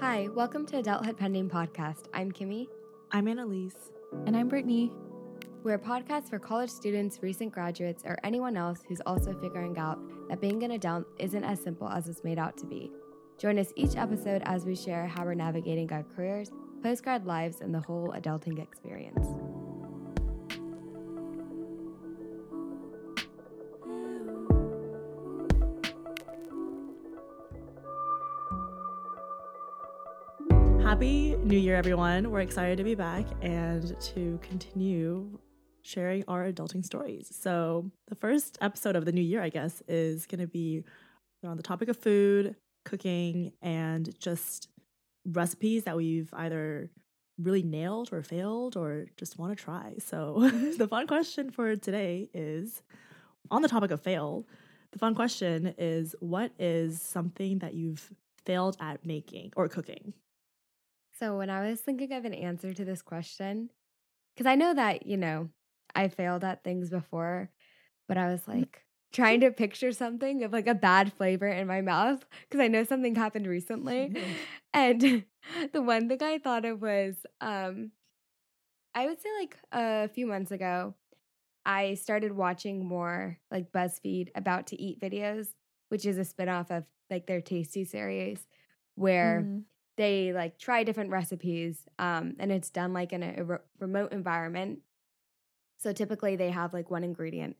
Hi, welcome to Adulthood Pending Podcast. I'm Kimmy. I'm Annalise. And I'm Brittany. We're a podcast for college students, recent graduates, or anyone else who's also figuring out that being an adult isn't as simple as it's made out to be. Join us each episode as we share how we're navigating our careers, postgrad lives, and the whole adulting experience. Happy New Year, everyone. We're excited to be back and to continue sharing our adulting stories. So, the first episode of the new year, I guess, is going to be on the topic of food, cooking, and just recipes that we've either really nailed or failed or just want to try. So, the fun question for today is on the topic of fail. The fun question is what is something that you've failed at making or cooking? So, when I was thinking of an answer to this question, because I know that, you know, I failed at things before, but I was Mm-hmm. like trying to picture something of like a bad flavor in my mouth because I know something happened recently. And the one thing I thought of was um I would say like a few months ago, I started watching more like BuzzFeed about to eat videos, which is a spinoff of like their Tasty series where Mm. They like try different recipes um and it's done like in a, a re- remote environment so typically they have like one ingredient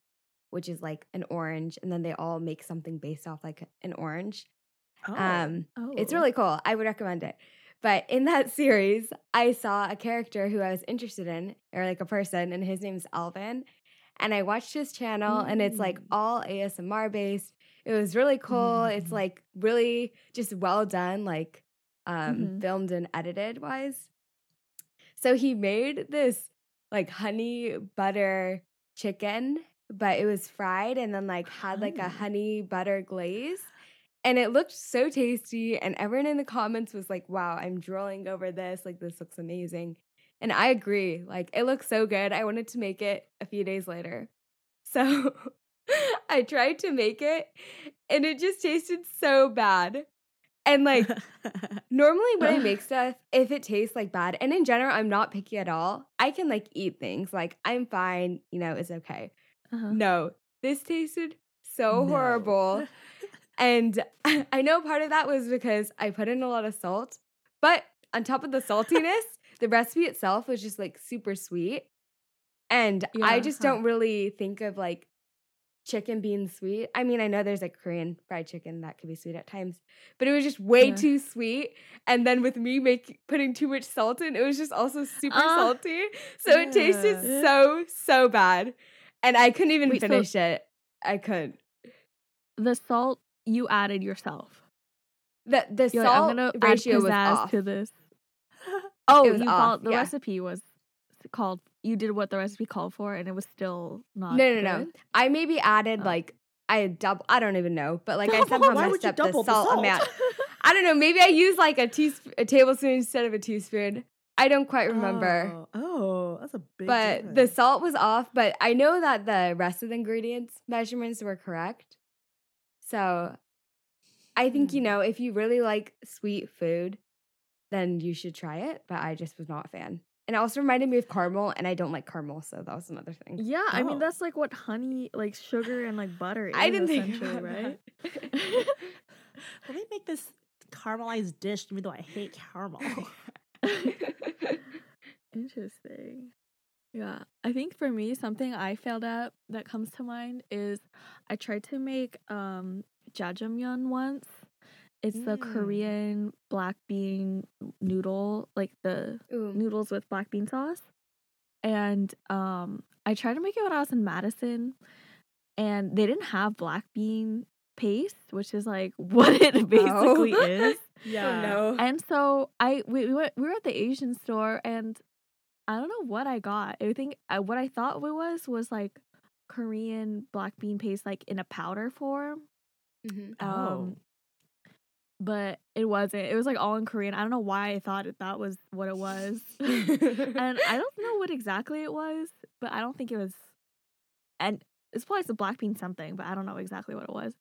which is like an orange and then they all make something based off like an orange Oh. um it's Oh. really cool i would recommend it but in that series i saw a character who i was interested in or like a person and his name's alvin and i watched his channel and it's like Mm. all asmr based it was really cool it's Mhm. like really just well done like um Mhm. filmed and edited wise. So he made this like honey butter chicken but it was fried and then like had like a Oh. honey butter glaze and it looked so tasty and everyone in the comments was like wow i'm drooling over this like this looks amazing. And i agree like it looks so good. I wanted to make it a few days later. So i tried to make it and it just tasted so bad and like normally when i make stuff if it tastes like bad and in general i'm not picky at all i can like eat things like i'm fine you know it's okay Uh-huh. no this tasted so horrible and I know part of that was because I put in a lot of salt, but on top of the saltiness, the recipe itself was just like super sweet. And I just huh. don't really think of like chicken being sweet. I mean, I know there's like Korean fried chicken that could be sweet at times, but it was just way Yeah. too sweet. And then with me making putting too much salt in, it was just also super Ah. salty. So it tasted so, so bad. And I couldn't even Wait, so- finish it. I couldn't. The salt you added yourself. The the You're like, salt I'm gonna ratio was off. to this. Oh, you followed the yeah. recipe was called. You did what the recipe called for, and it was still not. No, no, no. I maybe added Oh. like I double. I don't even know, but like I somehow messed up the salt, the salt? amount. I don't know. Maybe I used like a teaspoon, a tablespoon instead of a teaspoon. I don't quite remember. Oh, oh, that's a big but the salt was off. But I know that the rest of the ingredients measurements were correct. So I think you Hmm. know if you really like sweet food, then you should try it. But I just was not a fan. And it also reminded me of caramel, and I don't like caramel, so that was another thing. Yeah, I mean Oh. that's like what honey, like sugar and like butter. Is, I didn't think essentially, about right. that. Let me make this caramelized dish, even though I hate caramel. Interesting. Yeah, I think for me, something I failed at that comes to mind is I tried to make um jajangmyeon once. It's the Mm. Korean black bean noodle, like the Ooh. noodles with black bean sauce. And um I tried to make it when I was in Madison and they didn't have black bean paste, which is like what it basically Oh. is. yeah. no. And so I we, we went we were at the Asian store and I don't know what I got. I think uh, what I thought it was was like Korean black bean paste like in a powder form. Mhm. Oh. But it wasn't. It was like all in Korean. I don't know why I thought that was what it was. and I don't know what exactly it was, but I don't think it was and it's probably some black bean something, but I don't know exactly what it was.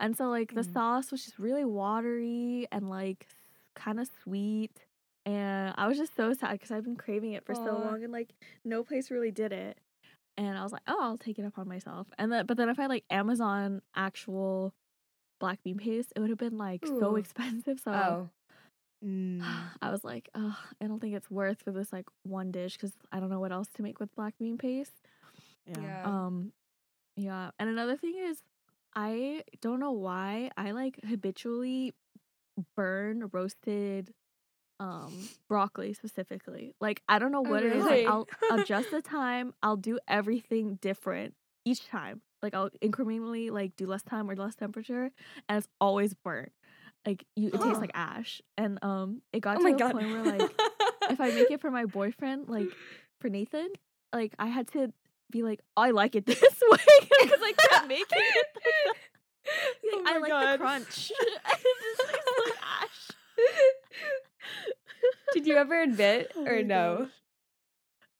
And so like the Mm. sauce was just really watery and like kind of sweet. And I was just so sad because I've been craving it for so long, and like no place really did it. And I was like, oh, I'll take it upon myself. And then, but then if I like Amazon actual black bean paste, it would have been like so expensive. So Oh. Mm. I was like, oh, I don't think it's worth for this like one dish because I don't know what else to make with black bean paste. Yeah. Yeah. Um, yeah. And another thing is, I don't know why I like habitually burn roasted um broccoli specifically. Like I don't know Oh, what it is. Like, I'll adjust the time. I'll do everything different each time. Like I'll incrementally like do less time or less temperature, and it's always burnt. Like you, it tastes like ash. And um, it got Oh to a god. point where like if I make it for my boyfriend, like for Nathan, like I had to be like, I like it this way because I can't make it. Like, Oh I like God. the crunch. it just tastes like ash. Did you ever admit Oh or no? gosh.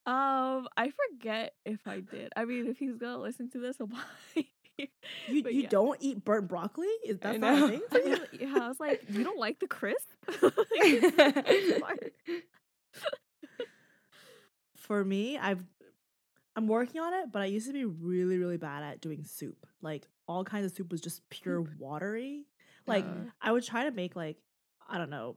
Um, I forget if I did. I mean, if he's gonna listen to this, he'll probably. You you yeah. don't eat burnt broccoli? Is that not a thing? for I you? yeah, I was like, you don't like the crisp? Like, it's hard. For me, I've I'm working on it, but I used to be really really bad at doing soup. Like all kinds of soup was just pure watery. Like Uh. I would try to make like I don't know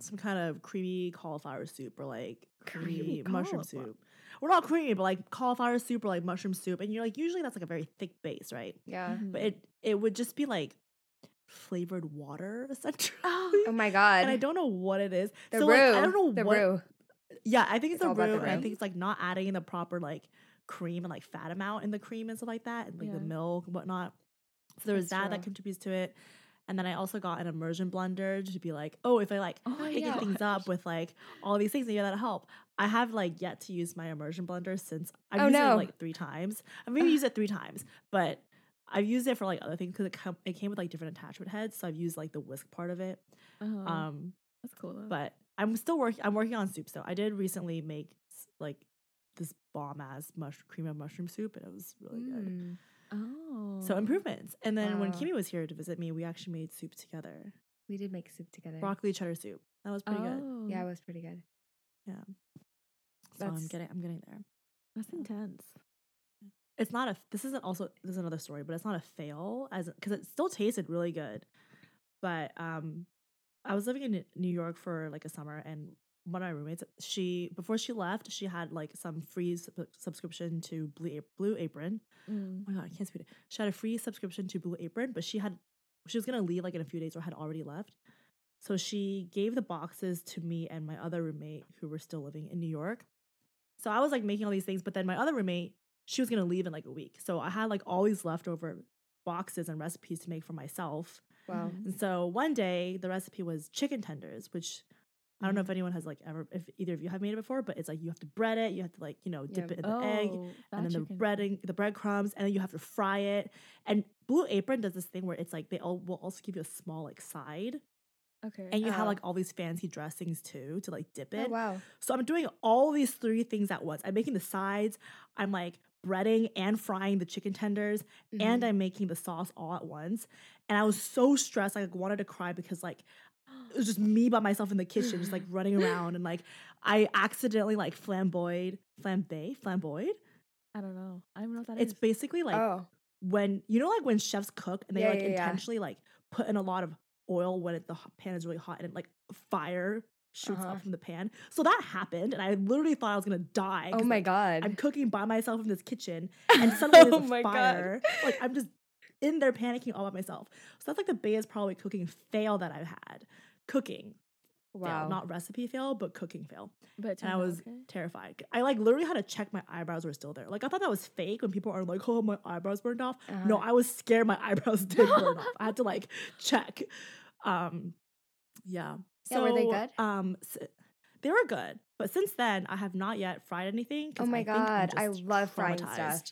some kind of creamy cauliflower soup or like creamy Creamy mushroom cauliflower. soup. Well, not creamy, but like cauliflower soup or like mushroom soup, and you're like usually that's like a very thick base, right? yeah. But Mhm. it it would just be like flavored water essentially. Oh, Oh my god. and I don't know what it is. the so roux. like I don't know the what. roux. Yeah, I think it's, It's a all the roux. and I think it's like not adding in the proper like cream and like fat amount in the cream and stuff like that, and like the milk and whatnot. So there was That's that that contributes to it. And then I also got an immersion blender to be like, oh, if I like Oh picking things up with like all these things, maybe that'll help. I have like yet to use my immersion blender since I've Oh, used it like three times. I've maybe used it three times, but I've used it for like other things because it, com- it came with like different attachment heads. So I've used like the whisk part of it. Oh, Um, that's cool. Though. but I'm still working. I'm working on soup. So I did recently make like this bomb ass mush cream of mushroom soup, and it was really good. Oh, So improvements. And then when Wow. Kimmy was here to visit me, we actually made soup together, We did make soup together. broccoli cheddar soup. That was pretty good. Oh, Yeah, it was pretty good. Yeah. So I'm getting. I'm getting there. that's intense. It's not a. This isn't also. This is another story, but it's not a fail as because it still tasted really good. But um, I was living in New York for like a summer, and one of my roommates, she before she left, she had like some free sub- subscription to Blue Blue Apron. Mm. Oh my god, I can't speak. it. She had a free subscription to Blue Apron, but she had she was gonna leave like in a few days or had already left. So she gave the boxes to me and my other roommate who were still living in New York. So I was like making all these things, but then my other roommate, she was gonna leave in like a week. So I had like all these leftover boxes and recipes to make for myself. Wow. And so one day the recipe was chicken tenders, which I don't know if anyone has like ever if either of you have made it before, but it's like you have to bread it, you have to like, you know, dip Yeah. it in the egg, Oh, and then the chicken. breading, the breadcrumbs, and then you have to fry it. And Blue Apron does this thing where it's like they all will also give you a small like side, Okay. and you have Oh. like all these fancy dressings too to like dip Oh it. wow. So I'm doing all these three things at once. I'm making the sides, I'm like breading and frying the chicken tenders, and Mhm. I'm making the sauce all at once. And I was so stressed, I like wanted to cry because like it was just me by myself in the kitchen, just like running around, and like I accidentally like flamboyed, flambe, flamboyed. I don't know. I don't know what that is. It's basically like oh. when you know like when chefs cook and they Yeah, like yeah, yeah. intentionally like put in a lot of oil when it, the pan is really hot and it, like fire shoots Uh-huh. up from the pan. So that happened, and I literally thought I was gonna die. Oh my like, god. I'm cooking by myself in this kitchen, and suddenly Oh there's my a God. fire. Like I'm just in there panicking all by myself. So that's like the biggest probably cooking fail that I've had. Cooking wow. fail, not recipe fail, but cooking fail. but And I was okay. terrified. I like literally had to check my eyebrows were still there. Like I thought that was fake when people are like, "Oh, my eyebrows burned off." No, Uh-huh. I was scared my eyebrows did burn off. I had to like check. Um, yeah. Yeah, were they good? Um, s- they were good, but since then I have not yet fried anything. Oh my I God, I love frying stuff.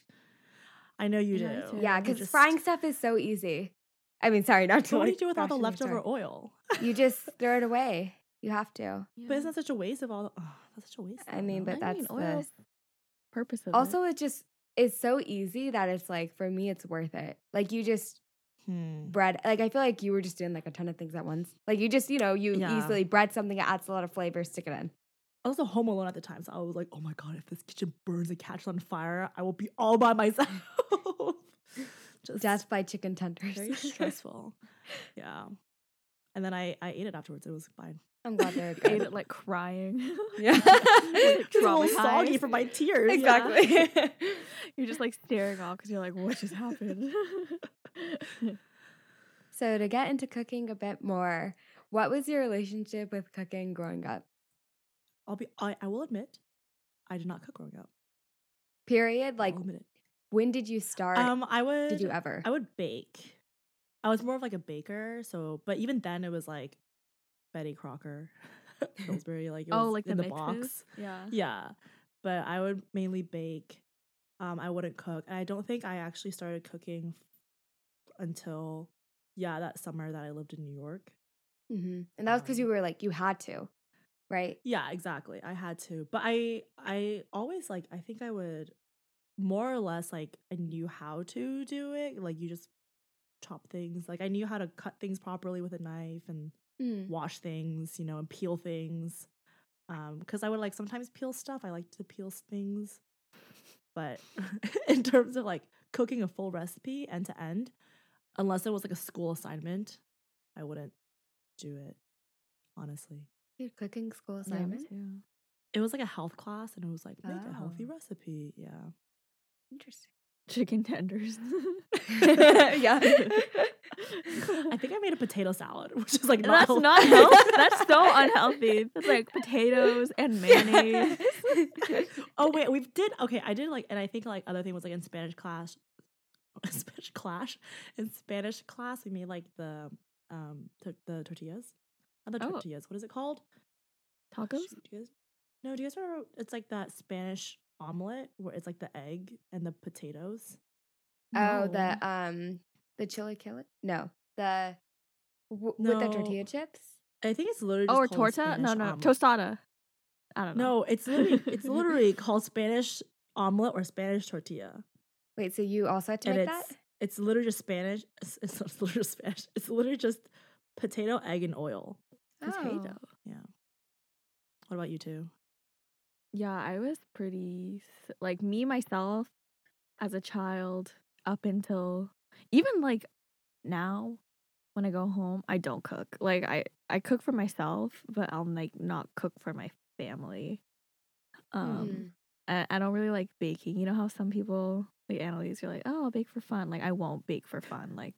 Traumatized. I know you Yeah, me do. too. yeah, because just- frying stuff is so easy. I mean, sorry, not to. So what do you do with all the leftover oil? You just throw it away. You have to. Yeah. But isn't that such a waste of all? The, oh, that's such a waste. I mean, no? but I that's mean, the purpose of it. also it just it's so easy that it's like for me it's worth it. Like you just Hmm. bread. Like I feel like you were just doing like a ton of things at once. Like you just, you know, you Yeah. easily bread something that adds a lot of flavor, stick it in. I was also home alone at the time, so I was like, "Oh my god, if this kitchen burns and catches on fire, I will be all by myself." Just Death by chicken tenders. very stressful. yeah, and then I I ate it afterwards. It was fine. I'm glad they're Ate it like crying. Yeah. A little soggy from my tears. yeah. exactly. You're just like staring off because you're like, what just happened? so to get into cooking a bit more, what was your relationship with cooking growing up? I'll be. I, I will admit, I did not cook growing up. Period. Like I'll admit it. when did you start? Um, I would. did you ever? I would bake. I was more of like a baker, so but even then it was like Betty Crocker, Pillsbury, like it was oh, like in the mixes? box. Yeah. Yeah, but I would mainly bake. Um, I wouldn't cook, and I don't think I actually started cooking until yeah that summer that I lived in New York. hmm And that was because Um, you were like you had to, right? Yeah, exactly. I had to, but I I always like I think I would more or less like I knew how to do it. Like you just chop things. Like I knew how to cut things properly with a knife and Mm. wash things, you know, and peel things. Um, because I would like sometimes peel stuff. I like to peel things. But in terms of like cooking a full recipe end to end, unless it was like a school assignment, I wouldn't do it. Honestly. Your cooking school Yeah, assignment. too. It was like a health class and it was like make a healthy Oh. recipe. Yeah. Interesting. Chicken tenders. yeah. I think I made a potato salad, which is like not That's healthy. not healthy. That's so unhealthy. That's like potatoes and mayonnaise. oh wait, we did okay. I did like, and I think like other thing was like in Spanish class, Spanish class. In Spanish class, we made like the um the tortillas, not the Oh. tortillas. What is it called? Tacos? Shoot, do guys? No, do you guys remember? It's like that Spanish omelet where it's like the egg and the potatoes. Oh, No. the um, the chilaquiles? No, the w- with the tortilla chips. I think it's literally Oh, or called torta? No, no. omelet. Tostada. I don't know. No, it's literally it's literally called Spanish omelet or Spanish tortilla. Wait, so you also had to and make it's that? it's literally just Spanish. It's, it's not literally just Spanish. It's literally just potato, egg, and oil. Potato. Yeah. What about you two? Yeah, I was pretty like me myself as a child up until even like now when I go home, I don't cook. Like I I cook for myself, but I'll like not cook for my family. Um I, I don't really like baking. You know how some people like Annalise, you're like, oh, I'll bake for fun. Like I won't bake for fun. Like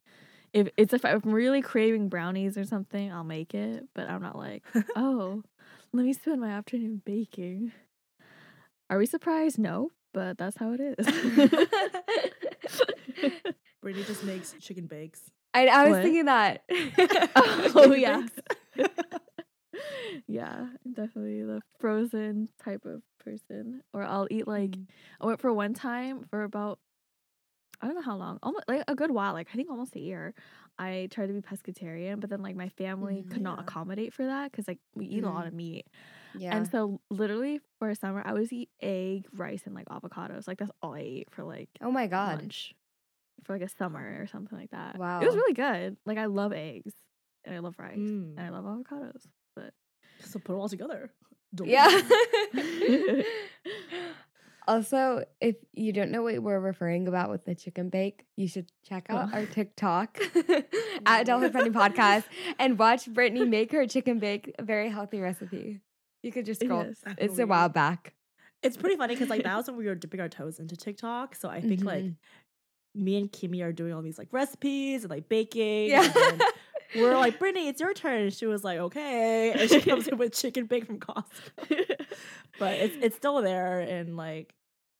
if it's if I'm really craving brownies or something, I'll make it. But I'm not like, oh, let me spend my afternoon baking. Are we surprised? No, but that's how it is. Brittany just makes chicken bakes. I, I was What? thinking that. oh yeah. yeah, I'm definitely the frozen type of person. Or I'll eat like Mm. I went for one time for about I don't know how long, almost like a good while, like I think almost a year. I tried to be pescatarian, but then like my family Mhm. could not accommodate for that because like we eat a lot of meat, yeah. and so literally for a summer I would eat egg, rice, and like avocados. Like that's all I ate for like oh my god. lunch for like a summer or something like that. Wow, it was really good. Like I love eggs and I love rice Mm. and I love avocados. But So put them all together. Yeah. Also, if you don't know what we're referring about with the chicken bake, you should check out Oh. our TikTok at Adulthood Friendly Podcast and watch Brittany make her chicken bake, a very healthy recipe. You could just scroll. Yes. It's a while back. It's pretty funny because like that was when we were dipping our toes into TikTok. So I think like Mhm. me and Kimmy are doing all these like recipes and like baking. Yeah. and we're like, Brittany, it's your turn. And she was like, okay. And she comes in with chicken bake from Costco. But it's it's still there and like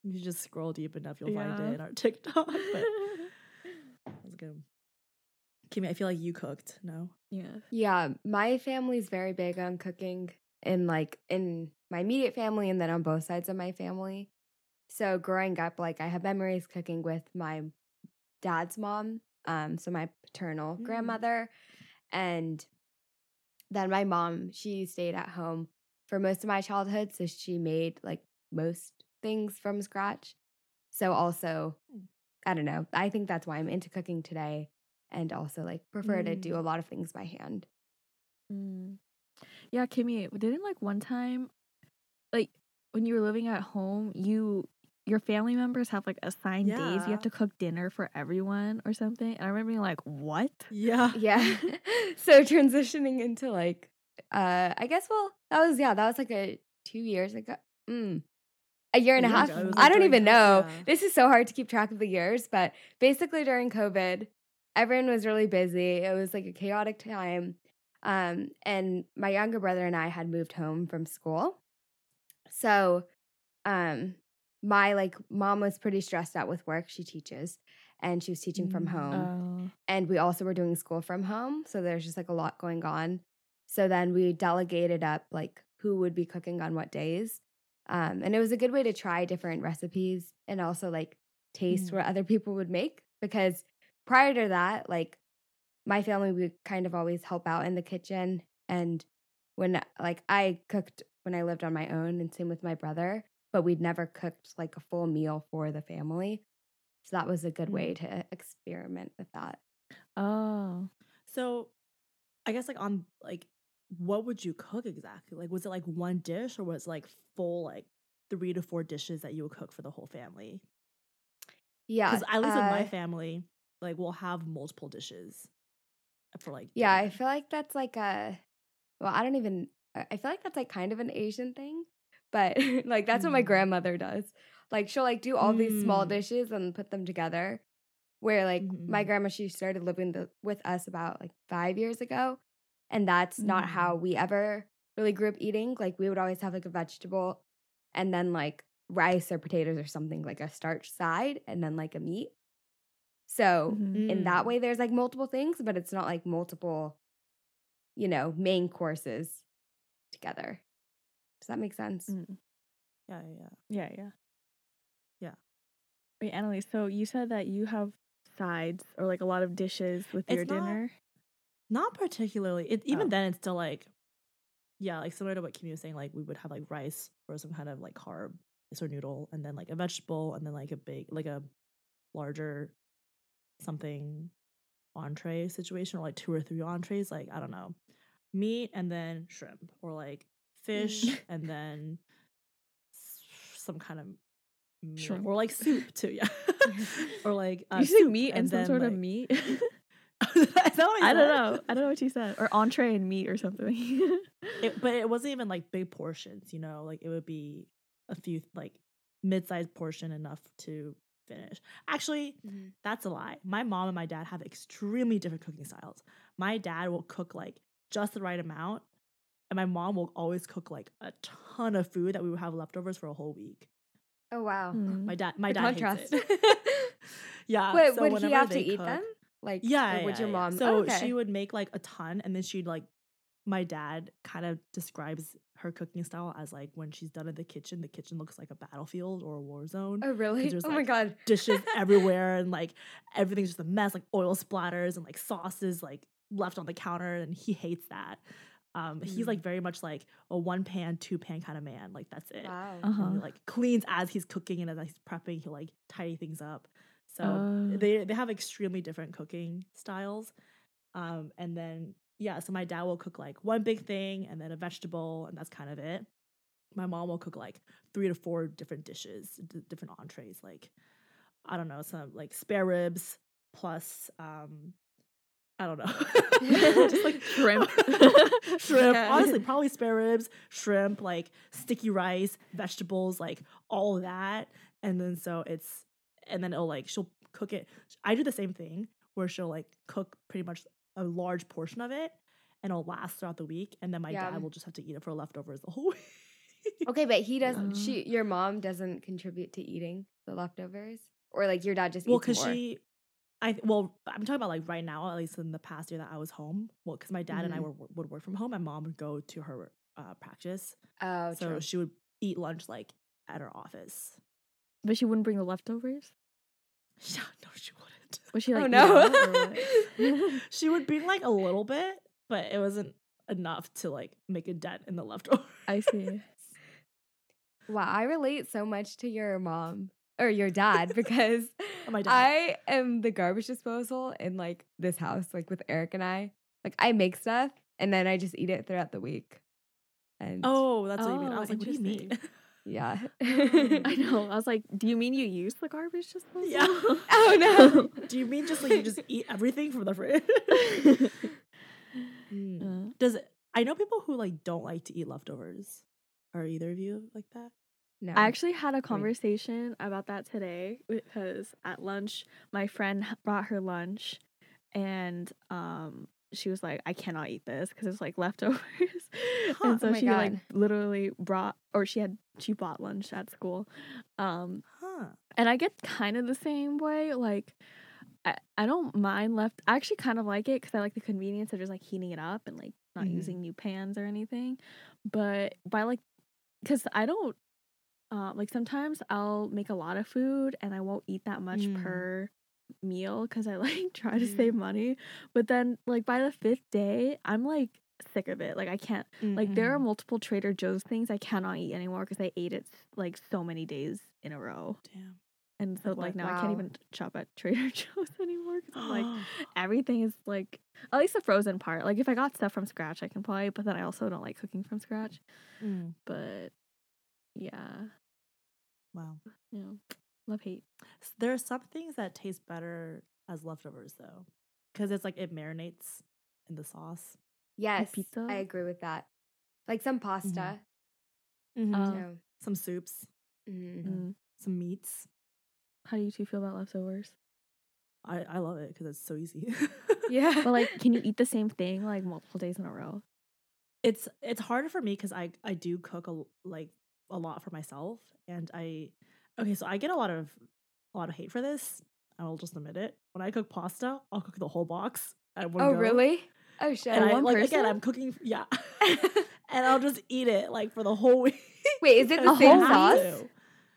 you just scroll deep enough, you'll find it in our TikTok. But that's good. Kimmy, I feel like you cooked, no? yeah. Yeah, my family's very big on cooking in like in my immediate family and then on both sides of my family. So growing up, like I have memories cooking with my dad's mom, um, so my paternal Mm. grandmother, and then my mom, she stayed at home for most of my childhood, so she made like most things from scratch. So also, Mm. I don't know. I think that's why I'm into cooking today. and also like prefer to do Mm. a lot of things by hand. Mm. Yeah, Kimmy, didn't like one time, like when you were living at home, you your family members have like assigned days you have to cook dinner for everyone or something. And I remember being like, "What?" Yeah. Yeah. so transitioning into like uh I guess well that was yeah, that was like a 2 years ago. Mm. A year and a half. ago. It was, I don't even co- know. yeah. This is so hard to keep track of the years, but basically during COVID, everyone was really busy. It was like a chaotic time. Um and my younger brother and I had moved home from school. So um my like mom was pretty stressed out with work. She teaches and she was teaching from Mm. home Oh. and we also were doing school from home so there's just like a lot going on so then we delegated up like who would be cooking on what days um, and it was a good way to try different recipes and also like taste Mm. what other people would make because prior to that like my family would kind of always help out in the kitchen and when like i cooked when i lived on my own and same with my brother but we'd never cooked like a full meal for the family so that was a good way to experiment with that Oh. So, I guess like on like, what would you cook exactly? Like, was it like one dish or was it like full like three to four dishes that you would cook for the whole family? Yeah. Because at least with my uh, family, like we'll have multiple dishes for like. Yeah, I feel like that's like a well, I don't even I feel like that's like kind of an Asian thing. But like that's what my Mm. grandmother does. Like she'll like do all these small Mm. dishes and put them together. Where like my Mhm. grandma she started living the, with us about like 5 years ago and that's not Mm. how we ever really grew up eating. Like we would always have like a vegetable and then like rice or potatoes or something like a starch side and then like a meat. So Mhm. in that Mm. way there's like multiple things but it's not like multiple you know main courses together does that make sense Mm. Yeah, yeah, yeah. Yeah, yeah. Wait, Annalise, so you said that you have sides or like a lot of dishes with It's your not- dinner? Not particularly. It even Oh. then it's still like yeah, like similar to what Kimmy was saying, like we would have like rice or some kind of like carb or noodle and then like a vegetable and then like a big like a larger something entree situation or like two or three entrees, like I don't know. Meat and then shrimp or like fish and then some kind of. Shrimp. or like soup too, yeah. or like uh, you say soup meat and, some then, sort of meat? Is that what I don't know. I don't know what you said. Or entree and meat or something. it, but it wasn't even like big portions, you know, like it would be a few like mid-sized portion enough to finish. Actually, that's a lie. My mom and my dad have extremely different cooking styles. My dad will cook like just the right amount, and my mom will always cook like a ton of food that we would have leftovers for a whole week. oh wow Mm. My dad, my The dad contrast hates it. yeah. Wait, so would he have to they eat cook- them like yeah, or would yeah, your yeah. mom So oh, okay. she would make like a ton, and then she'd like. My dad kind of describes her cooking style as like when she's done in the kitchen, the kitchen looks like a battlefield or a war zone. oh really there's, oh my god Dishes everywhere, and like everything's just a mess, like oil splatters and like sauces like left on the counter, and he hates that. Um, he's Mm. like very much like a one pan, two pan kind of man. Like that's it. wow Uh-huh. And he, like cleans as he's cooking and as he's prepping, he'll like tidy things up. So Oh. they they have extremely different cooking styles. Um, and then yeah, so my dad will cook like one big thing and then a vegetable, and that's kind of it. My mom will cook like three to four different dishes, d- different entrees, like I don't know, some like spare ribs plus um I don't know. Just, like, shrimp. shrimp. Yeah. Honestly, probably spare ribs, shrimp, like sticky rice, vegetables, like all that. And then so it's and then it'll like she'll cook it. I do the same thing where she'll like cook pretty much a large portion of it and it'll last throughout the week. And then my Yum. dad will just have to eat it for leftovers the whole week. okay but he doesn't she your mom doesn't contribute to eating the leftovers or like your dad just well, eats because more she, I well, I'm talking about like right now, at least in the past year that I was home. Well, because my dad and I Mhm. were, would work from home, my mom would go to her uh, practice, oh so true she would eat lunch like at her office. but she wouldn't bring the leftovers? Yeah, no, she wouldn't. Was she Oh, like, eat no. out or what? she would bring like a little bit, but it wasn't enough to like make a dent in the leftovers. I see. wow i relate so much to your mom or your dad because Oh, dad. I am the garbage disposal in like this house, like with Eric and I. Like I make stuff and then I just eat it throughout the week. And oh, that's what you mean. I Oh, was like, what do you mean? yeah. I know. I was like, do you mean you use the garbage disposal? Yeah. Oh, no. do you mean just like you just eat everything from the fridge? Mm. Uh, Does it, I know people who like don't like to eat leftovers? Are either of you like that? No. I actually had a conversation about that today because at lunch, my friend brought her lunch and um she was like, I cannot eat this because it's like leftovers. Huh, and oh so my she like literally brought or she had she bought lunch at school. Um Huh. and I get kind of the same way. Like, I, I don't mind left. I actually kind of like it because I like the convenience of just like heating it up and like not Mhm. using new pans or anything. But by like, because I don't, uh, like sometimes I'll make a lot of food and I won't eat that much Mm. per meal because I like try to Mhm. save money. But then like by the fifth day, I'm like sick of it. Like I can't. Like there are Mhm. multiple Trader Joe's things I cannot eat anymore because I ate it like so many days in a row. Damn. And so What- like now I can't even shop at Trader Joe's anymore because I'm like everything is like at least the frozen part. Like if I got stuff from scratch, I can probably. But then I also don't like cooking from scratch. Mm, But yeah, wow. Yeah. love hate. There are some things that taste better as leftovers though, because it's like it marinates in the sauce. yes, pizza? I agree with that. Like some pasta. Mm-hmm. Uh, too. some soups, Mhm. Mm. some meats. How do you two feel about leftovers? I I love it because it's so easy. Yeah. But like, can you eat the same thing like multiple days in a row? it's it's harder for me because I I do cook a, like a lot for myself, and I okay, so I get a lot of a lot of hate for this. I'll just admit it. When I cook pasta, I'll cook the whole box. Oh, go, really? Oh, shit. And I one like again, person? I'm cooking. Yeah, and I'll just eat it like for the whole week. Wait, is it the I same sauce?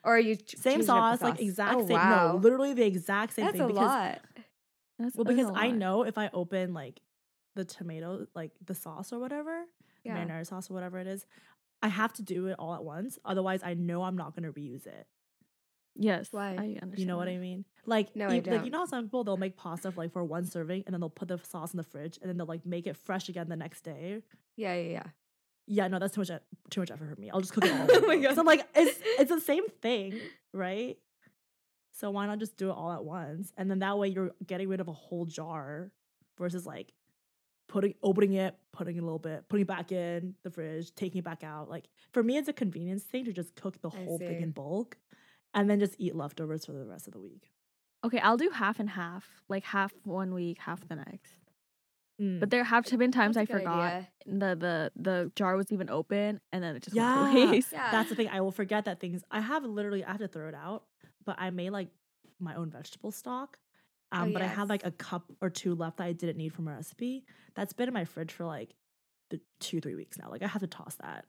Or are you Same the sauce, like exact oh, same. Wow. No, literally the exact same That's thing. a because lot. That's well, because I lot. know if I open like the tomato, like the sauce or whatever, Yeah. marinara sauce or whatever it is, I have to do it all at once. Otherwise, I know I'm not going to reuse it. Yes. Why? I understand. You know what. I mean? Like, No, e- I like don't. you know how some people they'll make pasta for, like for one serving and then they'll put the sauce in the fridge and then they'll like make it fresh again the next day. Yeah, yeah, yeah. Yeah, no, that's too much too much effort for me. I'll just cook it all. Oh my So I'm like, it's it's the same thing, right? So why not just do it all at once? And then that way you're getting rid of a whole jar versus like putting opening it, putting it a little bit, putting it back in the fridge, taking it back out. Like for me, it's a convenience thing to just cook the I whole thing in bulk and then just eat leftovers for the rest of the week. Okay, I'll do half and half. Like half one week, half the next. Mm. But there have been times I That's forgot idea. the the the jar was even open, and then it just Yeah. went to waste. Yeah. That's the thing. I will forget that things. I have literally. I have to throw it out. But I made like my own vegetable stock. Oh, Um, but I had like a cup or two left that I didn't need from a recipe. That's been in my fridge for like the two three weeks now. Like I have to toss that.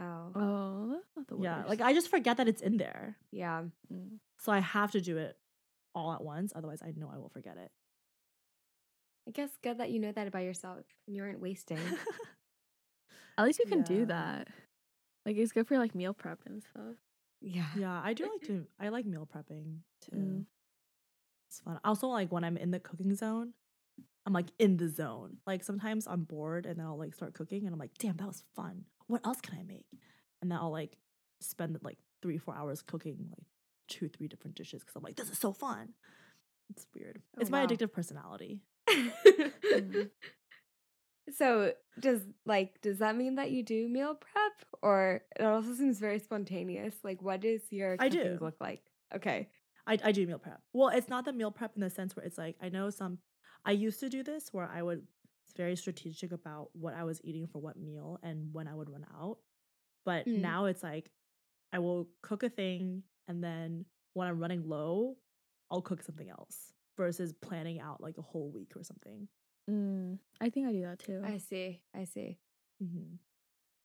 Oh, Oh, the. Yeah. Like I just forget that it's in there. yeah. Mm. So I have to do it all at once. Otherwise, I know I will forget it. I guess good that you know that about yourself and you aren't wasting. At least you can do that. Like it's good for like meal prep and stuff. yeah. yeah, I do like to. I like meal prepping too. Mm. It's fun. Also, like when I'm in the cooking zone, I'm like in the zone. Like sometimes I'm bored and then I'll like start cooking and I'm like, damn, that was fun. What else can I make? And then I'll like spend like three, four hours cooking like two, three different dishes because I'm like, this is so fun. It's weird. Oh, it's my wow. addictive personality. Mm. So does like does that mean that you do meal prep or it also seems very spontaneous? Like what does your I cooking do. look like? Okay. I, I do meal prep. Well, it's not the meal prep in the sense where it's like I know some. I used to do this where I would it's very strategic about what I was eating for what meal and when I would run out. But Mm. now it's like I will cook a thing and then when I'm running low, I'll cook something else versus planning out like a whole week or something. Mm, I think I do that too. I see. I see. hmm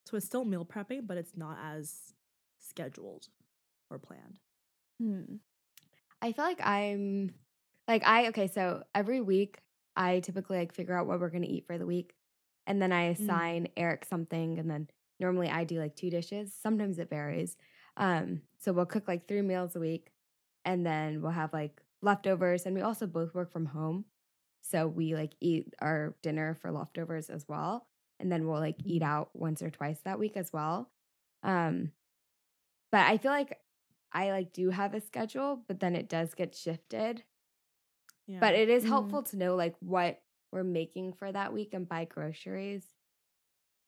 So it's still meal prepping, but it's not as scheduled or planned. Mm. I feel like I'm like I okay, so every week I typically like figure out what we're gonna eat for the week. And then I Mm. assign Eric something and then normally I do like two dishes. Sometimes it varies. Um, so we'll cook like three meals a week. and then we'll have like leftovers. And we also both work from home. So we like eat our dinner for leftovers as well. And then we'll like eat Mhm. out once or twice that week as well. Um, but I feel like I like do have a schedule, but then it does get shifted. Yeah. But it is Mhm. helpful to know like what we're making for that week and buy groceries.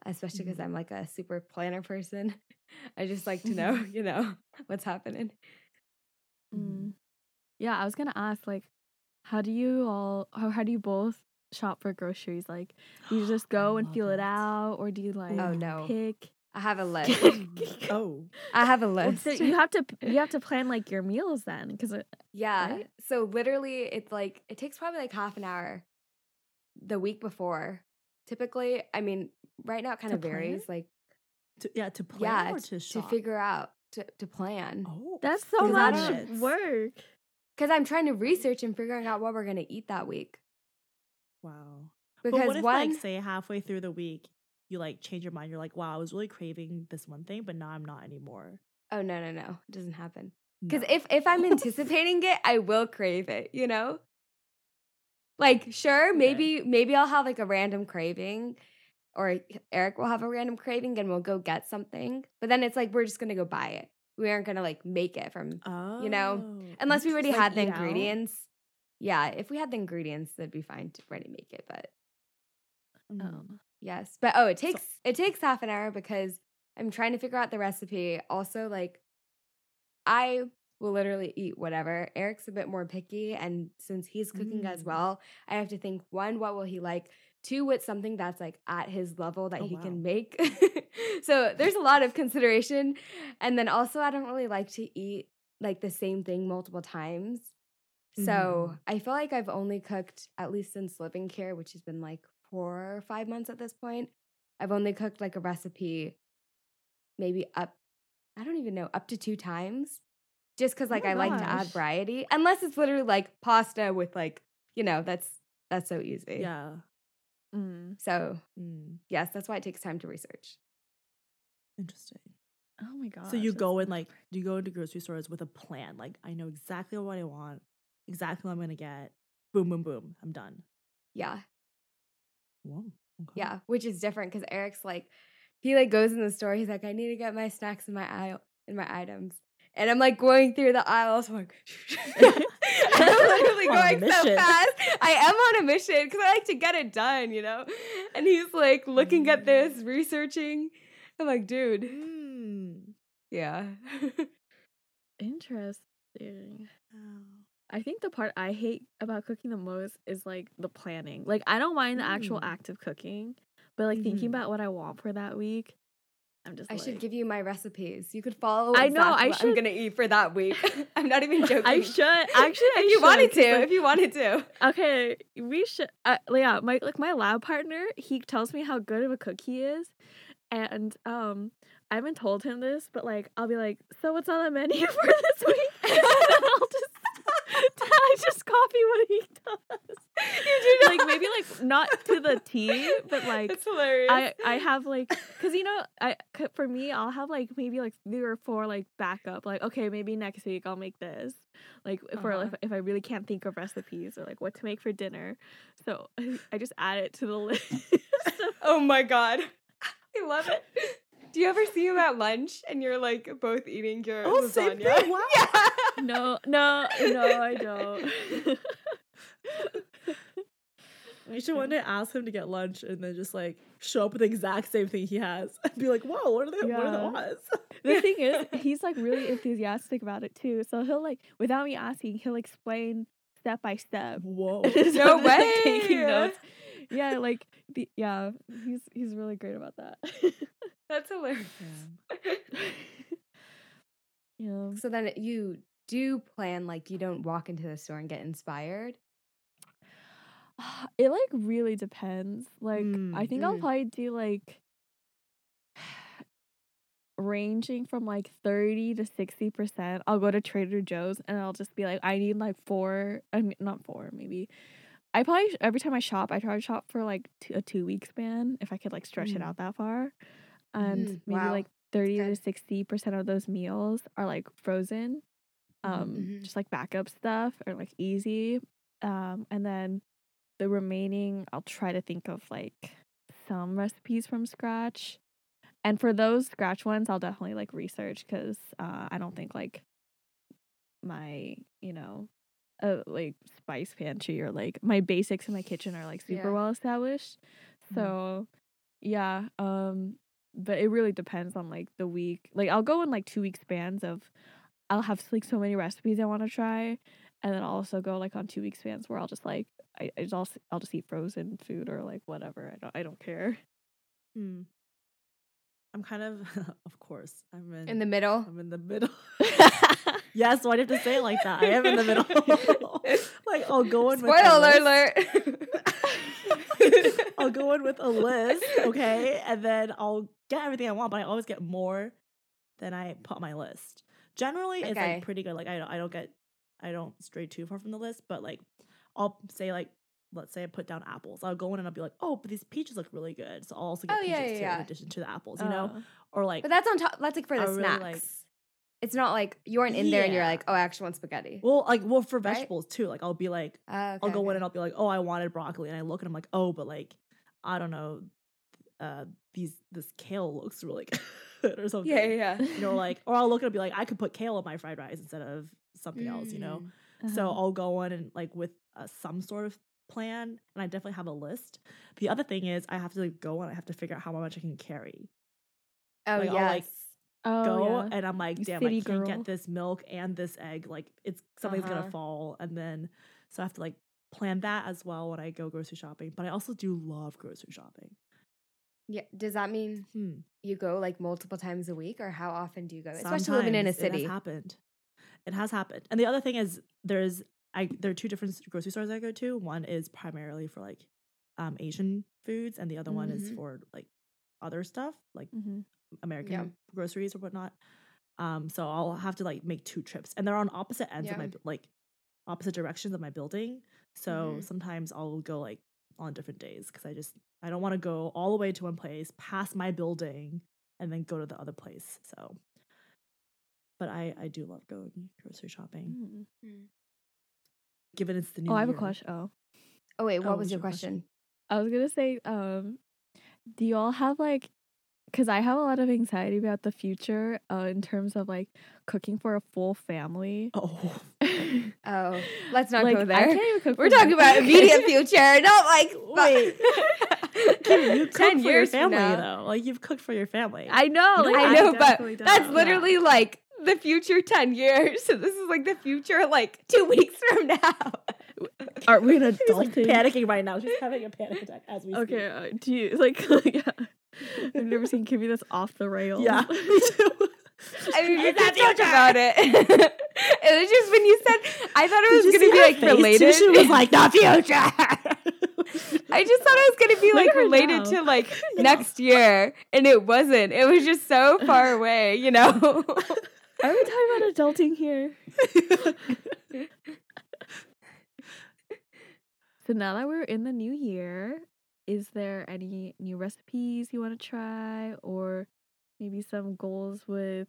Especially because Mhm. I'm like a super planner person. I just like to know, you know, what's happening. Mm. Yeah, I was gonna ask, like, how do you all, how, how do you both shop for groceries? Like, do you just go and feel it it. out, or do you like Oh, no. pick? I have a list. oh. I have a Well, list. So you have to you have to plan like your meals then, because Yeah. right? So literally it's like it takes probably like half an hour the week before. Typically, I mean, right now it kind To of varies. Like To, yeah, to plan yeah, or to shop? figure out to, to plan. Oh, that's so much work. Because I'm trying to research and figuring out what we're gonna eat that week. Wow. Because but what if, one like, say halfway through the week, you like change your mind? You're like, wow, I was really craving this one thing, but now I'm not anymore. Oh no, no, no. It doesn't happen. Because No. if if I'm anticipating it, I will crave it, you know? Like, sure, Okay. maybe maybe I'll have like a random craving, or Eric will have a random craving and we'll go get something. But then it's like we're just gonna go buy it. We aren't gonna like make it from oh, you know, unless we already Like, had the ingredients. Yeah, if we had the ingredients, that'd be fine to ready make it. But Mm. Um, Yes, but oh, it takes it takes half an hour because I'm trying to figure out the recipe. Also, like I will literally eat whatever. Eric's a bit more picky, and since he's cooking as Mm. well, I have to think one, what will he like? Two, what's something that's like at his level that Oh, he wow. can make. so there's a lot of consideration, and then also I don't really like to eat like the same thing multiple times. So Mhm. I feel like I've only cooked at least since living here, which has been like four or five months at this point. I've only cooked like a recipe, maybe up, I don't even know, up to two times. Just because Oh like my I like to add variety, unless it's literally like pasta with like you know that's that's so easy. Yeah. mm. So Mm. yes, that's why it takes time to research. Interesting. Oh my god. so you go in like, do you go into grocery stores with a plan? Like, I know exactly what I want, exactly what I'm gonna get. Boom, boom, boom. I'm done. Yeah, Whoa. Okay. yeah, which is different because Eric's like he like goes in the store. He's like, I need to get my snacks and my aisle in my items, and I'm like going through the aisles. I'm like, I'm literally going so fast. I am on a mission because I like to get it done, you know. And he's like looking at this, researching. I'm like, dude, Mm. yeah, Interesting. Oh. I think the part I hate about cooking the most is like the planning. Like I don't mind the actual Mm. act of cooking, but like thinking Mhm. about what I want for that week, I'm just I like should give you my recipes. You could follow. I know, I what I'm gonna eat for that week. I'm not even joking. I should actually I if you should, wanted to, like, if you wanted to. Okay, we should. Uh, yeah, my like my lab partner, he tells me how good of a cook he is, and um, I haven't told him this, but like I'll be like, so what's on the menu for this week? and I'll just I just copy what he does. You do like maybe like not to the T, but like That's hilarious. I I have like because you know I for me I'll have like maybe like three or four like backup like okay maybe next week I'll make this like for Uh-huh. if, if I really can't think of recipes or like what to make for dinner so I just add it to the list. oh my god, I love it. Do you ever see him at lunch and you're like both eating your Oh, same lasagna? thing, wow. Yeah. no no no I don't. You should one day ask him to get lunch and then just like show up with the exact same thing he has. and be like, "Whoa, what are the what are the odds? the thing is he's like really enthusiastic about it too so he'll like without me asking he'll explain step by step Whoa. No I'm like, taking notes. Yeah, like the, yeah, he's he's really great about that. That's hilarious. yeah. So then you do plan like you don't walk into the store and get inspired. It like really depends. Like I Mm, think I'll mm. probably do like ranging from like 30 to 60%. I'll go to Trader Joe's and I'll just be like I need like four, I mean not four, maybe. I probably every time I shop, I try to shop for like two, a 2 week span if I could like stretch it Mm. out that far. And Mm, maybe wow. like 30 to 60% of those meals are like frozen. um Mhm. just like backup stuff or like easy um and then the remaining i'll try to think of like some recipes from scratch and for those scratch ones i'll definitely like research because uh i don't think like my you know uh, like spice pantry or like my basics in my kitchen are like super Yeah. well established Mhm. so yeah um but it really depends on like the week like i'll go in like two week spans of i'll have like so many recipes i want to try and then i'll also go like on two week spans where i'll just like I, I just, I'll, I'll just eat frozen food or like whatever i don't i don't care Hmm. I'm kind of, of course, I'm in, In the middle. I'm in the middle. yes, why do you have to say it like that? I am in the middle. like I'll go in with a Spoiler alert. I'll go in with a list, okay, and then I'll get everything I want, but I always get more than I put on my list. Generally, it's like pretty good. Like I don't, I don't get, I don't stray too far from the list, but like I'll say like, let's say I put down apples. I'll go in and I'll be like, oh, but these peaches look really good, so I'll also get Oh, peaches yeah, too yeah. in addition to the apples, you know, Uh, or like. But that's on top. That's like for I the really snacks. like- it's not like you aren't in there and you're like, oh, I actually want spaghetti. well, like well for Right? vegetables too. Like I'll be like, I'll okay, go in and I'll be like, oh, I wanted broccoli, and I look and I'm like, oh, but like, I don't know, uh, these this kale looks really good or something. Yeah, yeah, yeah. You know, like, or I'll look and I'll be like, I could put kale in my fried rice instead of something else. You know, Mm. so uh-huh. I'll go in and like with uh, some sort of plan, and I definitely have a list. The other thing is, I have to like, go and I have to figure out how much I can carry. Oh Like, I'll, yes. like, oh, go yeah. and I'm like, You damn, I can't get this milk and this egg. Like it's something's Uh-huh. gonna fall, and then so I have to like plan that as well when I go grocery shopping. But I also do love grocery shopping. yeah. Does that mean Hmm. you go like multiple times a week, or how often do you go? Especially living in a city. it has happened. It has happened. And the other thing is, there's I there are two different grocery stores I go to. One is primarily for like um Asian foods, and the other one is Mhm. for like other stuff like Mhm. American groceries or whatnot. Um, so I'll have to like make two trips, and they're on opposite ends of my like opposite directions of my building. So Mhm. sometimes I'll go like on different days because I just I don't want to go all the way to one place, past my building, and then go to the other place. So, but I I do love going grocery shopping, Mm. Given it's the new. oh i have a question oh Oh wait, what Oh, was what's your your question? question? I was gonna say, um, do y'all have like, because I have a lot of anxiety about the future, uh, in terms of like cooking for a full family. Oh, Oh, let's not Like, go I there. can't even cook We're for talking about immediate future, not like Wait. Kim, you cook ten for your years from family though. Like you've cooked for your family. I know, You know, like, I I know, but that's don't. literally like the future 10 years. So this is like the future like two weeks from now. Aren't we an She's like panicking right now. She's having a panic attack as we Okay, speak. uh, do you like? yeah. I've never seen Kimmy this off the rails. Yeah. I mean, we It's did the talk about it. it was just when you said, I thought it was going to be like related. She was like, the future. I just thought it was going to be like related to like next year. And it wasn't. It was just so far away, you know? Are we talking about adulting here? So now that we're in the new year, is there any new recipes you want to try or maybe some goals with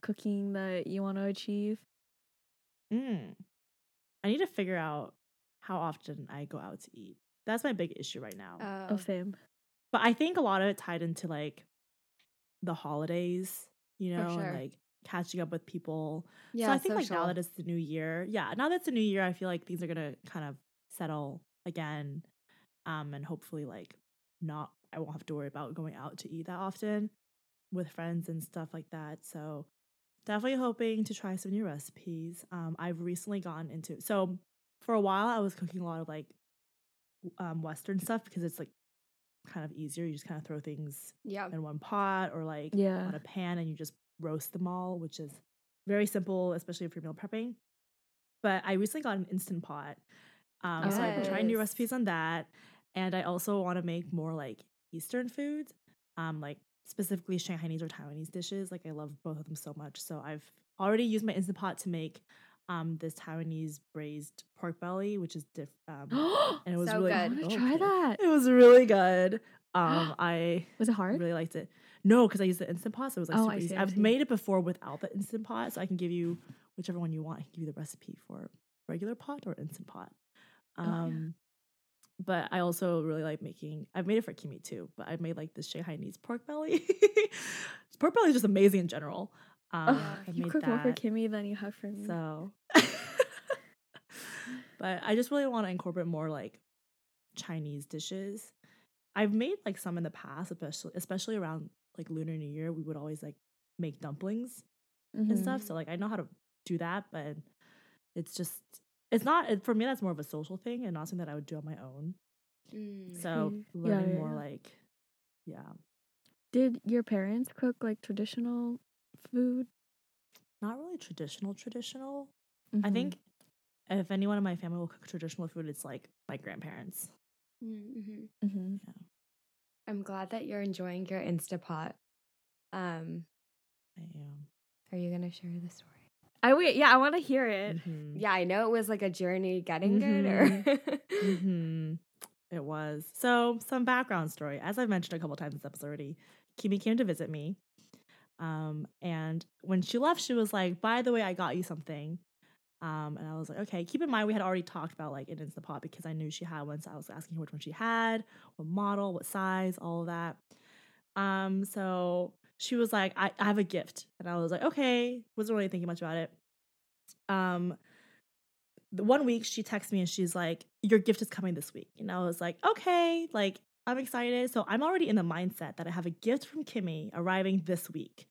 cooking that you want to achieve? Mm. I need to figure out how often I go out to eat. That's my big issue right now. Oh, same. but I think a lot of it tied into like the holidays, you know, sure. and like catching up with people. yeah, so I think like now that it's the new year, yeah, now that it's the new year, I feel like things are gonna kind of settle again, um, and hopefully like not I won't have to worry about going out to eat that often with friends and stuff like that. So definitely hoping to try some new recipes. Um, I've recently gotten into so for a while I was cooking a lot of like um Western stuff because it's like kind of easier. You just kind of throw things yeah. in one pot or like Yeah. on a pan and you just roast them all, which is very simple, especially if you're meal prepping. But I recently got an instant pot. Um, So I've been trying new recipes on that. And I also want to make more like Eastern foods, um, like specifically Shanghainese or Taiwanese dishes. Like I love both of them so much. So I've already used my instant pot to make um, this Taiwanese braised pork belly, which is diff- um, and it was So really good. To try that. It was really good. Um, I Was it hard? really liked it. No, because I used the instant pot, so it was like Oh, super I easy. see, I I've see. made it before without the instant pot, so I can give you whichever one you want. I can give you the recipe for regular pot or instant pot. Oh, yeah. Um, but I also really like making. I've made it for Kimi too, but I've made like this Shanghainese pork belly. pork belly is just amazing in general. Um, Oh, you cook more for Kimmy than you have for me. So, but I just really want to incorporate more like Chinese dishes. I've made like some in the past, especially especially around like Lunar New Year. We would always like make dumplings and Mhm. stuff. So like I know how to do that, but it's just it's not for me. That's more of a social thing and not something that I would do on my own. Mm. So Mhm. Yeah, learning yeah, more yeah. like yeah, Did your parents cook like traditional food? not really traditional traditional. I Mhm. think if anyone in my family will cook traditional food, it's like my grandparents. Mhm. I'm glad that you're enjoying your Instapot. Um, I am. are you gonna share the story? I wait. Yeah, I want to hear it. Mhm. Yeah, I know it was like a journey getting good. Or hmm It was. So, some background story. As I've mentioned a couple times in this episode already, Kimi came to visit me. Um, and when she left, she was like, by the way, I got you something. Um, and I was like, okay, keep in mind we had already talked about like an Instant Pot because I knew she had one. So I was asking her which one she had, what model, what size, all of that. Um, so she was like, I, I have a gift. And I was like, okay, wasn't really thinking much about it. Um, the one week she texts me and she's like, Your gift is coming this week. And I was like, Okay, like I'm excited. So I'm already in the mindset that I have a gift from Kimmy arriving this week.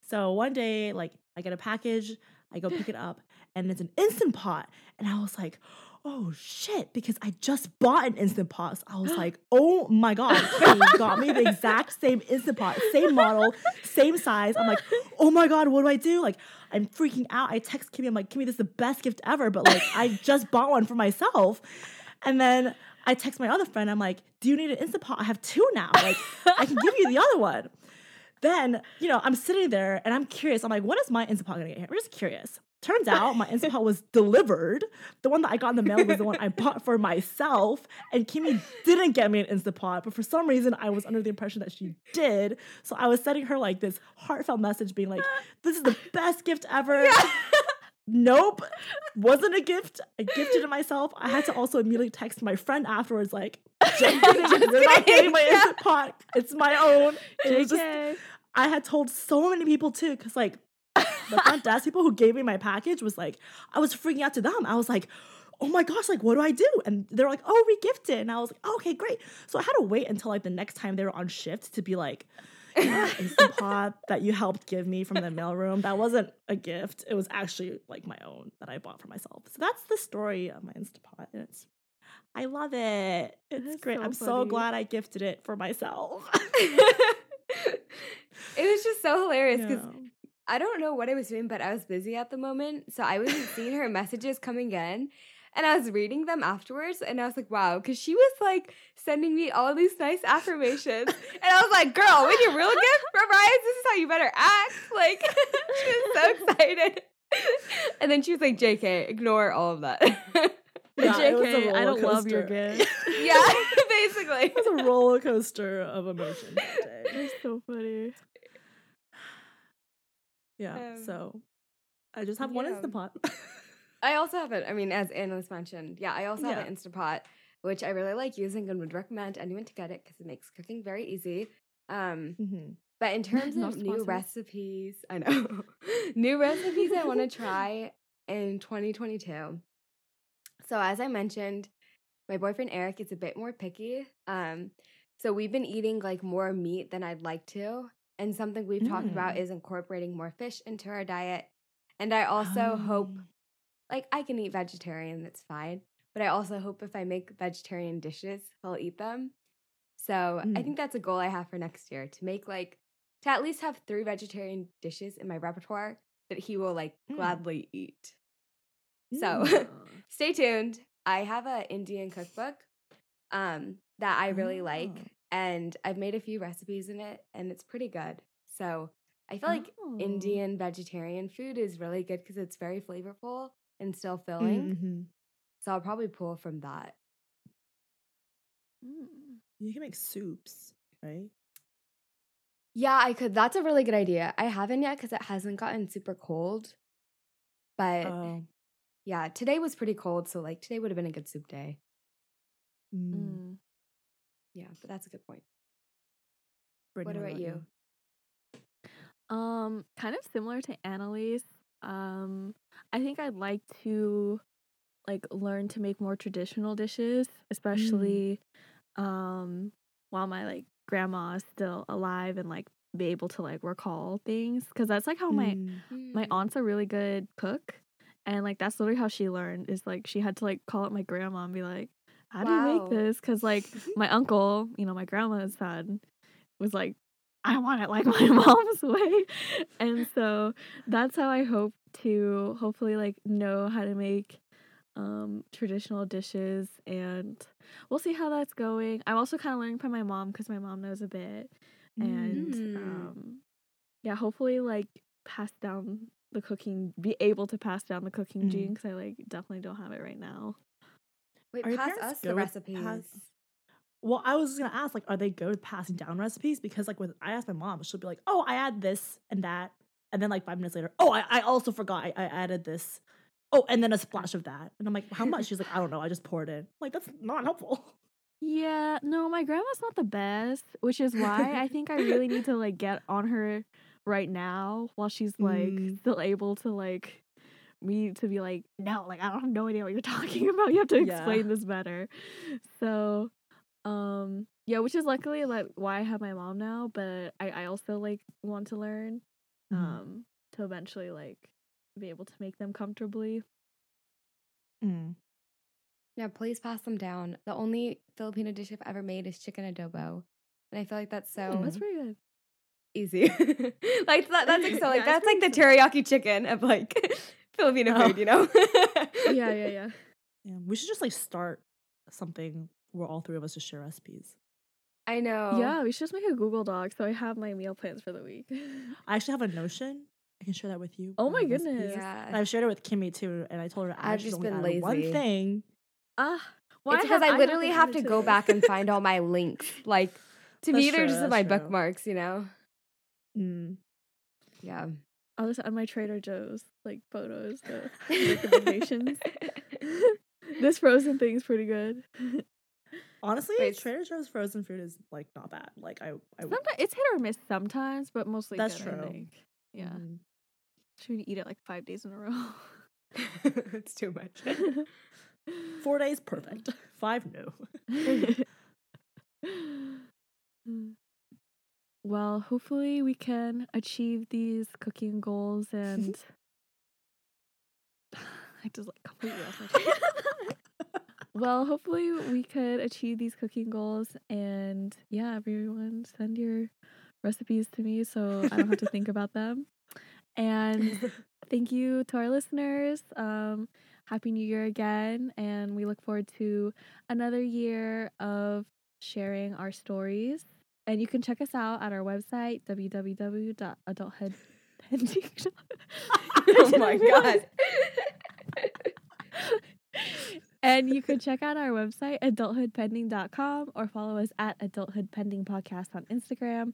So one day, like I get a package, I go pick it up, and it's an instant pot. And I was like, Oh shit, because I just bought an instant pot. So I was like, oh my god, Kimmy got me the exact same instant pot, same model, same size. I'm like, oh my god, what do I do? Like, I'm freaking out. I text Kimmy, I'm like, Kimmy, this is the best gift ever, but like, I just bought one for myself. And then I text my other friend, I'm like, do you need an Instant Pot? I have two now. Like, I can give you the other one. Then, you know, I'm sitting there and I'm curious. I'm like, when is my Instant Pot gonna get here? I'm just curious. Turns out my Instant Pot was delivered. The one that I got in the mail was the one I bought for myself. And Kimmy didn't get me an Instant Pot, but for some reason I was under the impression that she did. So I was sending her like this heartfelt message being like, this is the best gift ever. Nope. Wasn't a gift. I gifted it myself. I had to also immediately text my friend afterwards, like, just kidding. You're not getting my Yeah. instant pot. It's my own. It was just. I had told so many people too, because like the front desk people who gave me my package was like, I was freaking out to them. I was like, oh my gosh, like what do I do? And they're like, oh, regift it. And I was like, oh, okay, great. So I had to wait until like the next time they were on shift to be like, that instant pot that you helped give me from the mailroom. That wasn't a gift. It was actually like my own that I bought for myself. So that's the story of my instant pot. And it's I love it. It's great. so I'm so glad I gifted it for myself. it was just so hilarious because Yeah. I don't know what I was doing, but I was busy at the moment. So I wasn't seeing her messages coming in. And I was reading them afterwards, and I was like, wow, because she was like sending me all these nice affirmations. And I was like, girl, when you really gift for Rise, this is how you better act. Like, she was so excited. And then she was like, JK, ignore all of that. Yeah, it was a JK, I don't love your gift. yeah, basically. It was a roller coaster of emotions that so funny. Yeah. Um, so I just have one yeah. instant pot. I also have it. I mean, as Annalise mentioned, yeah, I also have Yeah. an Instapot, which I really like using and would recommend anyone to get it because it makes cooking very easy. Um, mm-hmm. but in terms of new recipes, I know new recipes I want to try in 2022. So as I mentioned, my boyfriend Eric is a bit more picky. Um, so we've been eating like more meat than I'd like to, and something we've talked about Mm. is incorporating more fish into our diet. And I also hope Um, like I can eat vegetarian, that's fine. But I also hope if I make vegetarian dishes, he'll eat them. So I Mm. think that's a goal I have for next year to make like to at least have three vegetarian dishes in my repertoire that he will like Mm. gladly eat. So Mm. stay tuned. I have an Indian cookbook um that I really like Oh. and I've made a few recipes in it and it's pretty good. So I feel like Oh. Indian vegetarian food is really good because it's very flavorful and still filling. Mhm. So I'll probably pull from that. Mm. You can make soups, right? Yeah, I could. That's a really good idea. I haven't yet because it hasn't gotten super cold. But Oh. yeah, today was pretty cold, so like today would have been a good soup day. Mm. Mm. Yeah, but that's a good point. Brittany, what about you? Um, kind of similar to Annalise. Um, I think I'd like to like learn to make more traditional dishes, especially um while my like grandma is still alive and like be able to like recall things because that's like how my Mm. my aunt's a really good cook and like that's literally how she learned is like she had to like call up my grandma and be like how do you make this? Because like my uncle you know my grandma's son was like i want it like my mom's way. And so that's how i hope to hopefully like know how to make um traditional dishes and we'll see how that's going. I'm also kind of learning from my mom because my mom knows a bit and Mm. um yeah hopefully like pass down the cooking be able to pass down the cooking Mhm. gene because i like definitely don't have it right now Wait, Are pass us the recipes. pass- Well, I was just gonna ask, like, are they good with passing down recipes? Because like with I asked my mom, she'll be like, "Oh, I add this and that," and then like five minutes later, "Oh, I, I also forgot I, I added this." Oh, and then a splash of that, and I'm like, "How much?" She's like, "I don't know. I just poured it." Like that's not helpful. yeah no my grandma's not the best which is why i think i really need to like get on her right now while she's like Mm. still able to like me to be like no like i don't have no idea what you're talking about you have to Yeah. explain this better so um yeah which is luckily like why i have my mom now but i i also like want to learn Mhm. um to eventually like be able to make them comfortably Mm. Yeah, please pass them down. The only Filipino dish I've ever made is chicken adobo. And I feel like that's so Mm. that's pretty good easy. like that, that's like so like Yeah, that's like the teriyaki chicken of like Filipino Oh. food, you know? yeah yeah yeah Yeah, we should just like start something where all three of us just share recipes. I know. Yeah, we should just make a Google Doc so I have my meal plans for the week. I actually have a Notion. I can share that with you. Oh my have recipes. goodness. And Yeah. I've shared it with Kimmy too, and I told her to I've add- she's just only been added One thing. Ah, why it's because have- I literally haven't to go back and find all my links. Like to me, That's they're just in my true. bookmarks, you know? Mm. Yeah. I'll just add my Trader Joe's like photos, the recommendations. this frozen thing's pretty good. Honestly, Wait, Trader Joe's frozen food is like not bad. Like I, I. Sometimes it's hit or miss sometimes, but mostly That's good, true. Yeah, Mm. should we eat it like five days in a row? it's too much. Four days, perfect. Five, no. well, hopefully we can achieve these cooking goals and I just like completely lost my train. well, hopefully we could achieve these cooking goals and yeah, everyone send your recipes to me so I don't have to think about them. And thank you to our listeners. Um, happy New Year again, and we look forward to another year of sharing our stories. And you can check us out at our website www.adulthoodpending. oh my god. and you can check out our website adulthoodpending.com or follow us at adulthood pending podcast on Instagram.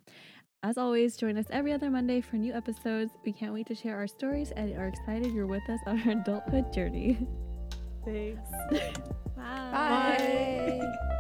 As always, join us every other Monday for new episodes. We can't wait to share our stories and are excited you're with us on our adulthood journey. Thanks. Bye. Bye.